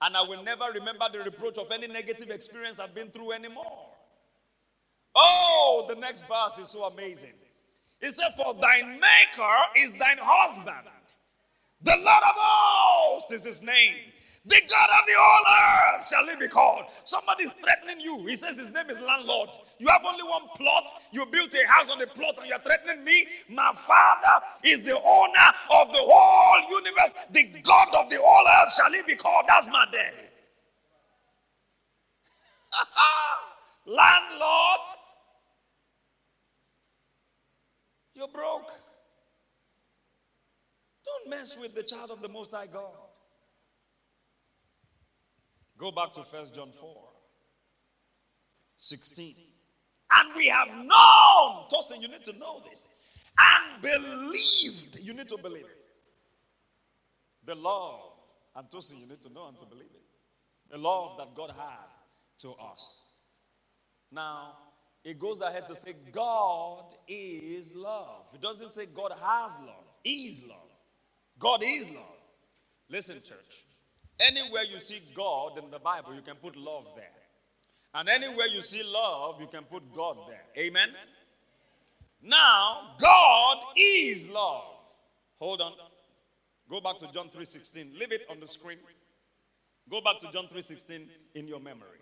and I will never remember the reproach of any negative experience I've been through anymore. Oh, the next verse is so amazing. He said, For thine maker is thine husband. The Lord of hosts is his name. The God of the whole earth shall he be called. Somebody is threatening you. He says his name is landlord. You have only one plot. You built a house on the plot and you're threatening me. My father is the owner of the whole universe. The God of the whole earth shall he be called. That's my daddy. <laughs> landlord. You're broke. Don't mess with the child of the Most High God. Go back to First John 4 16. And we have known, Tosin, you need to know this, and believed. You need to believe it. The love, and Tosin, you need to know and to believe it. The love that God had to us. Now, it goes ahead to say God is love. It doesn't say God has love, is love. God is love. Listen, church. Anywhere you see God in the Bible, you can put love there. And anywhere you see love, you can put God there. Amen? Now, God is love. Hold on. Go back to John 3:16. Leave it on the screen. Go back to John 3:16 in your memory.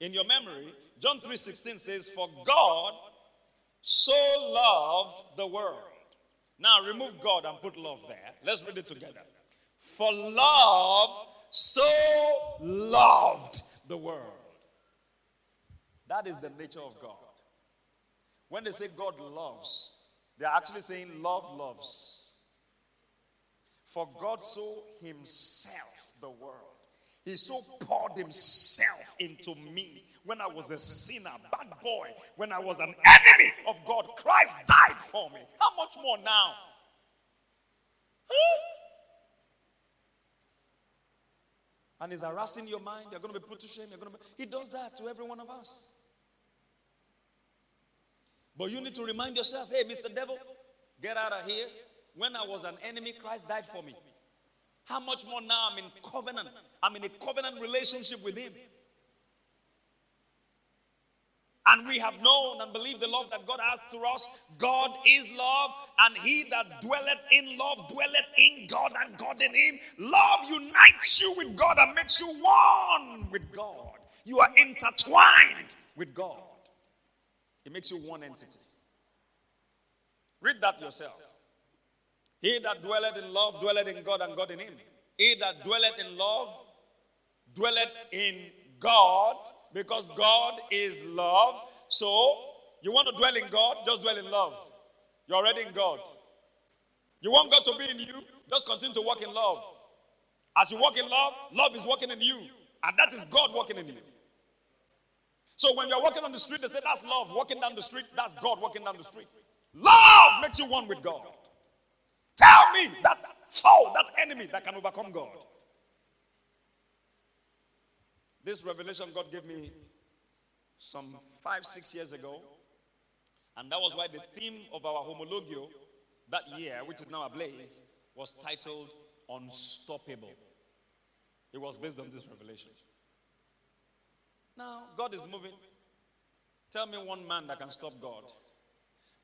In your memory, John 3:16 says, "For God so loved the world." Now remove God and put love there. Let's read it together. For love so loved the world. That is the nature of God. When they say God loves, they're actually saying love loves. For God so himself the world. He so poured himself into me when I was a sinner, bad boy, when I was an enemy of God. Christ died for me. How much more now? Huh? And he's harassing your mind. You're going to be put to shame. You're going to be... He does that to every one of us. But you need to remind yourself hey, Mr. Devil, get out of here. When I was an enemy, Christ died for me. How much more now I'm in covenant? I'm in a covenant relationship with Him. And we have known and believed the love that God has to us. God is love, and he that dwelleth in love dwelleth in God, and God in him. Love unites you with God and makes you one with God. You are intertwined with God. It makes you one entity. Read that yourself. He that dwelleth in love dwelleth in God and God in him. He that dwelleth in love dwelleth in God because God is love. So, you want to dwell in God, just dwell in love. You're already in God. You want God to be in you, just continue to walk in love. As you walk in love, love is working in you. And that is God working in you. So when you're walking on the street, they say that's love. Walking down the street, that's God walking down the street. Love makes you one with God. Tell me that foe, that enemy that can overcome God. This revelation God gave me some five, six years ago. And that was why the theme of our homologio that year, which is now ablaze, was titled Unstoppable. It was based on this revelation. Now, God is moving. Tell me one man that can stop God.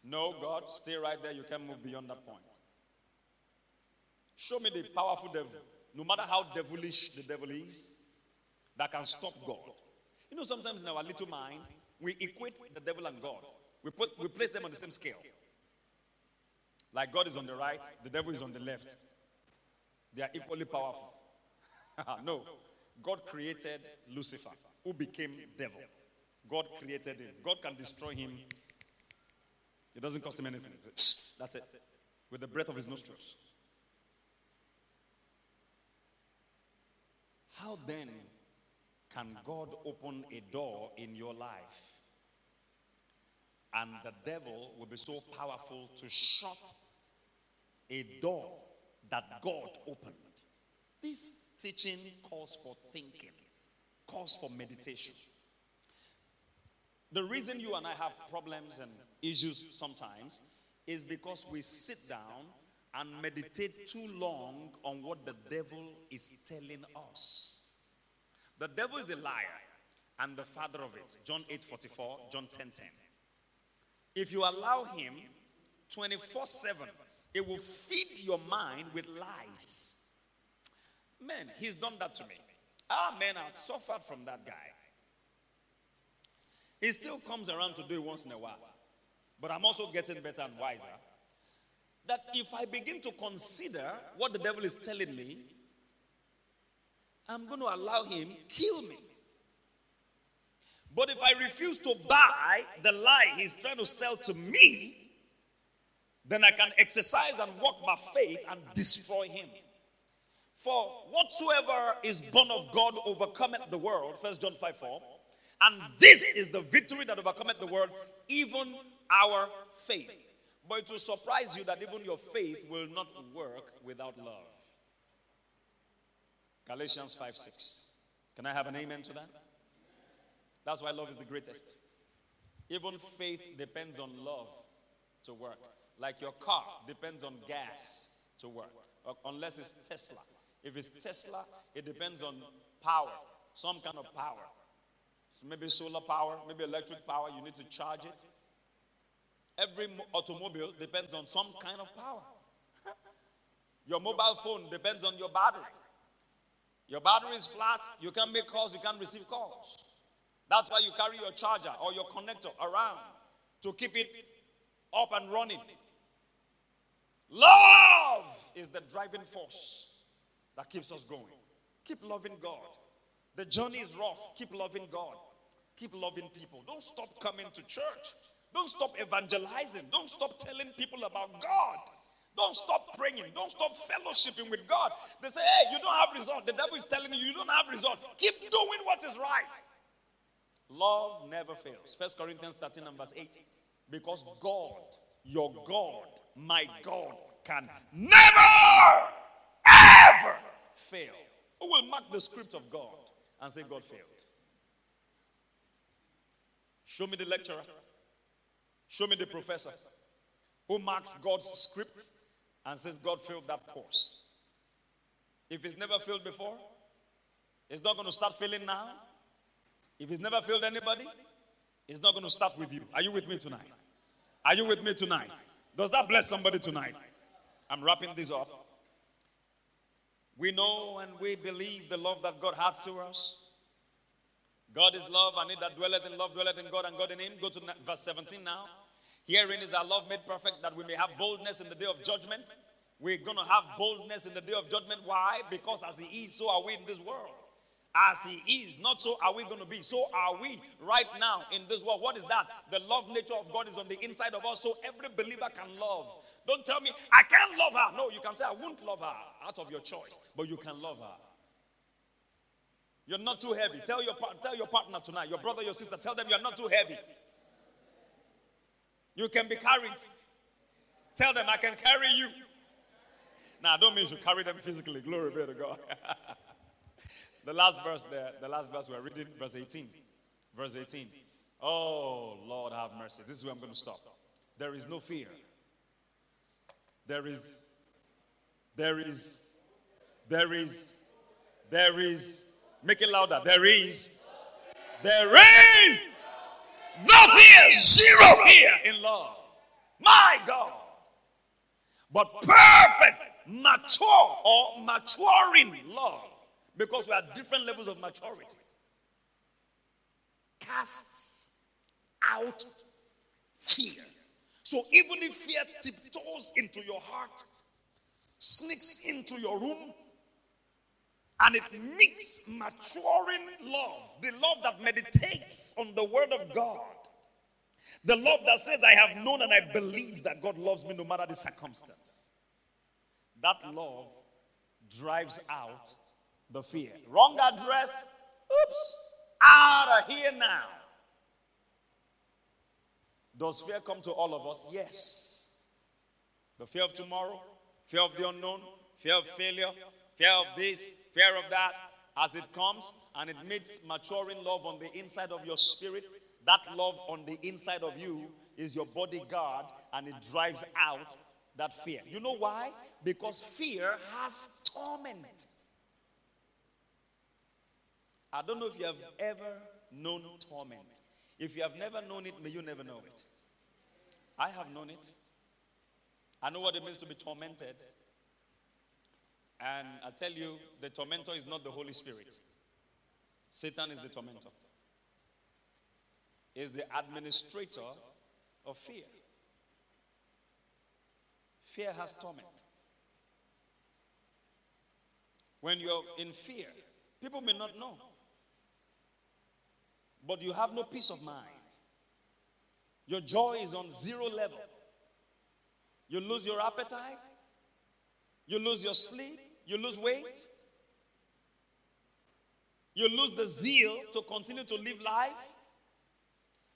No, God, stay right there. You can't move beyond that point. Show me the powerful devil, no matter how devilish the devil is, that can stop God. You know, sometimes in our little mind, we equate the devil and God. We, put, we place them on the same scale. Like God is on the right, the devil is on the left. They are equally powerful. <laughs> no. God created Lucifer, who became devil. God created him. God can destroy him. It doesn't cost him anything. That's it. With the breath of his nostrils. How then can God open a door in your life? And the devil will be so powerful to shut a door that God opened. This teaching calls for thinking, calls for meditation. The reason you and I have problems and issues sometimes is because we sit down and meditate too long on what the devil is telling us. The devil is a liar and the father of it. John 8 44, John 10 10. If you allow him 24 7, it will feed your mind with lies. Man, he's done that to me. Our men have suffered from that guy. He still comes around to do it once in a while. But I'm also getting better and wiser. That if I begin to consider what the devil is telling me, I'm going to allow him kill me. But if I refuse to buy the lie he's trying to sell to me, then I can exercise and walk by faith and destroy him. For whatsoever is born of God overcometh the world, First John 5 4. And this is the victory that overcometh the world, even our faith. But it will surprise you that even your faith will not work without love. Galatians 5 6. Can I have an amen to that? That's why love is the greatest. Even faith depends on love to work. Like your car depends on gas to work, uh, unless it's Tesla. If it's Tesla, it depends on power, some kind of power. So maybe solar power, maybe electric power, you need to charge it. Every automobile depends on some kind of power. Your mobile phone depends on your battery. Your battery is flat, you can't make calls, you can't receive calls. That's why you carry your charger or your connector around to keep it up and running. Love is the driving force that keeps us going. Keep loving God. The journey is rough. Keep loving God. Keep loving people. Don't stop coming to church. Don't stop evangelizing. Don't stop telling people about God. Don't stop praying. Don't stop fellowshipping with God. They say, hey, you don't have result. The devil is telling you you don't have result. Keep doing what is right. Love never fails. First Corinthians 13 and verse 8. Because God, your God, my God, can never, ever fail. Who will mark the script of God and say God failed? Show me the lecturer. Show me the professor who marks God's script and says God filled that course. If it's never filled before, it's not going to start filling now. If it's never filled anybody, it's not going to start with you. Are you with me tonight? Are you with me tonight? Does that bless somebody tonight? I'm wrapping this up. We know and we believe the love that God had to us. God is love, and he that dwelleth in love dwelleth in God, and God in him. Go to verse 17 now. Herein is our love made perfect, that we may have boldness in the day of judgment. We're going to have boldness in the day of judgment. Why? Because as he is, so are we in this world. As he is, not so are we going to be. So are we right now in this world. What is that? The love nature of God is on the inside of us, so every believer can love. Don't tell me, I can't love her. No, you can say, I won't love her out of your choice, but you can love her. You're not too heavy. Tell your, tell your partner tonight, your brother, your sister, tell them you're not too heavy. You can be carried. Tell them, I can carry you. Now, I don't mean you carry them physically. Glory be to God. <laughs> the last verse there, the last verse we're reading, verse 18. Verse 18. Oh, Lord, have mercy. This is where I'm going to stop. There is no fear. There is, there is, there is, there is Make it louder. There is. There is no fear. Zero fear in love. My God. But perfect, mature, or maturing love. Because we are different levels of maturity. Casts out fear. So even if fear tiptoes into your heart, sneaks into your room, and it meets maturing love, the love that meditates on the Word of God, the love that says, I have known and I believe that God loves me no matter the circumstance. That love drives out the fear. Wrong address, oops, out of here now. Does fear come to all of us? Yes. The fear of tomorrow, fear of the unknown, fear of failure, fear of this, fear of that, as it comes and it meets maturing love on the inside of your spirit, that love on the inside of you is your bodyguard and it drives out that fear. You know why? Because fear has torment. I don't know if you have ever known torment. If you have never known it, may you never know it. I have known it. I know what it means to be tormented. And I tell you, the tormentor is not the Holy Spirit. Satan is the tormentor. Is the administrator of fear. Fear has torment. When you're in fear, people may not know. But you have no peace of mind. Your joy is on zero level. You lose your appetite. You lose your sleep. You lose weight. You lose the zeal to continue to live life.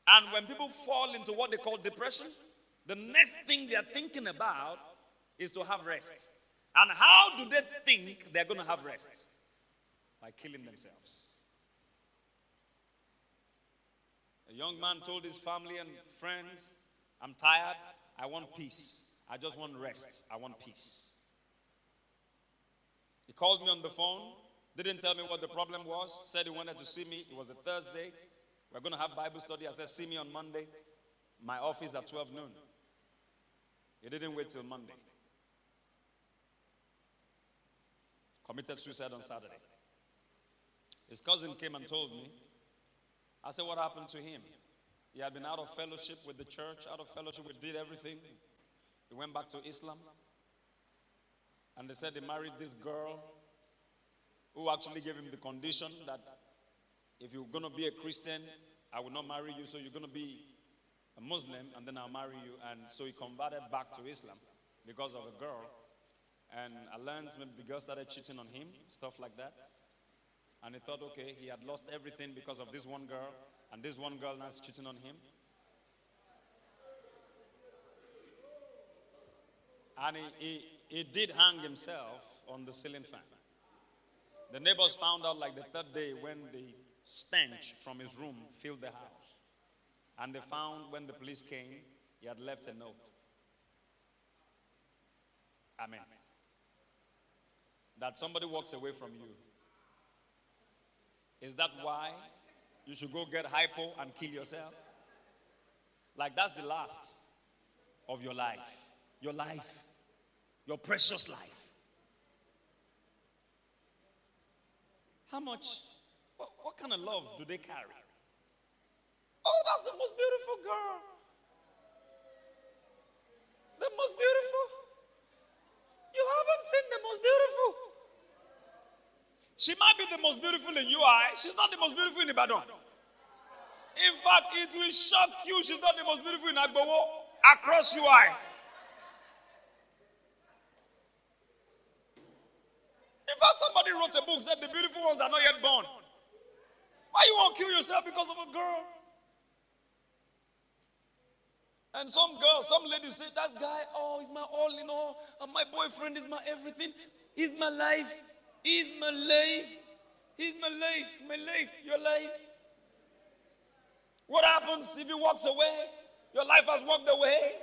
And when people fall into what they call depression, the next thing they're thinking about is to have rest. And how do they think they're going to have rest? By killing themselves. A young man told his family and friends, I'm tired. I want peace. I just want rest. I want peace. He called me on the phone, didn't tell me what the problem was, said he wanted to see me. It was a Thursday. We're going to have Bible study. I said, See me on Monday. My office at 12 noon. He didn't wait till Monday. committed suicide on Saturday. His cousin came and told me. I said, What happened to him? He had been out of fellowship with the church, out of fellowship, we did everything. He went back to Islam. And they said they married this girl who actually gave him the condition that if you're going to be a Christian, I will not marry you. So you're going to be a Muslim, and then I'll marry you. And so he converted back to Islam because of a girl. And I learned maybe the girl started cheating on him, stuff like that. And he thought, okay, he had lost everything because of this one girl, and this one girl now is cheating on him. And he, he, he did hang himself on the ceiling fan. The neighbors found out like the third day when the stench from his room filled the house. And they found when the police came, he had left a note. Amen. That somebody walks away from you. Is that why you should go get hypo and kill yourself? Like that's the last of your life. Your life. Your precious life. How much? What, what kind of love do they carry? Oh, that's the most beautiful girl. The most beautiful. You haven't seen the most beautiful. She might be the most beautiful in UI. She's not the most beautiful in Ibadan. In fact, it will shock you. She's not the most beautiful in Agbowo across UI. In fact, somebody wrote a book said the beautiful ones are not yet born. Why you won't kill yourself because of a girl? And some girls, some ladies say, That guy, oh, he's my all in all. And my boyfriend is my everything. He's my life. He's my life. He's my life. My life. Your life. What happens if he walks away? Your life has walked away.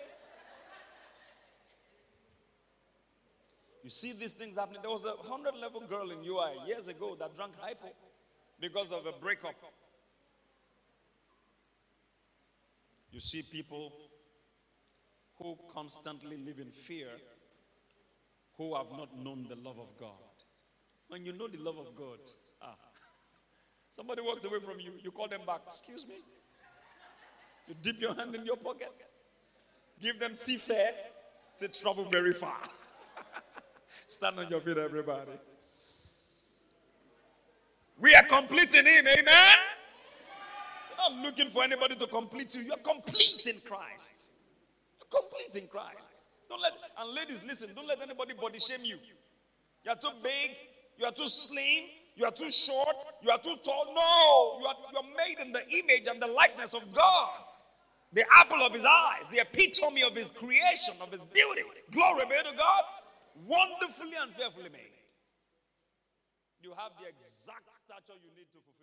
You see these things happening. There was a 100 level girl in UI years ago that drank hypo because of a breakup. You see people who constantly live in fear, who have not known the love of God. When you know the love of God, ah, somebody walks away from you, you call them back, excuse me. You dip your hand in your pocket, give them tea fare, say travel very far. Stand on your feet, everybody. We are complete in Him, amen. You're not looking for anybody to complete you. You're complete in Christ. You're complete in Christ. Don't let, and ladies, listen, don't let anybody body shame you. You are too big, you are too slim, you are too short, you are too tall. No, you are, you are made in the image and the likeness of God. The apple of his eyes, the epitome of his creation, of his beauty. Glory be to God. Wonderfully and fearfully made. You have the exact stature you need to fulfill.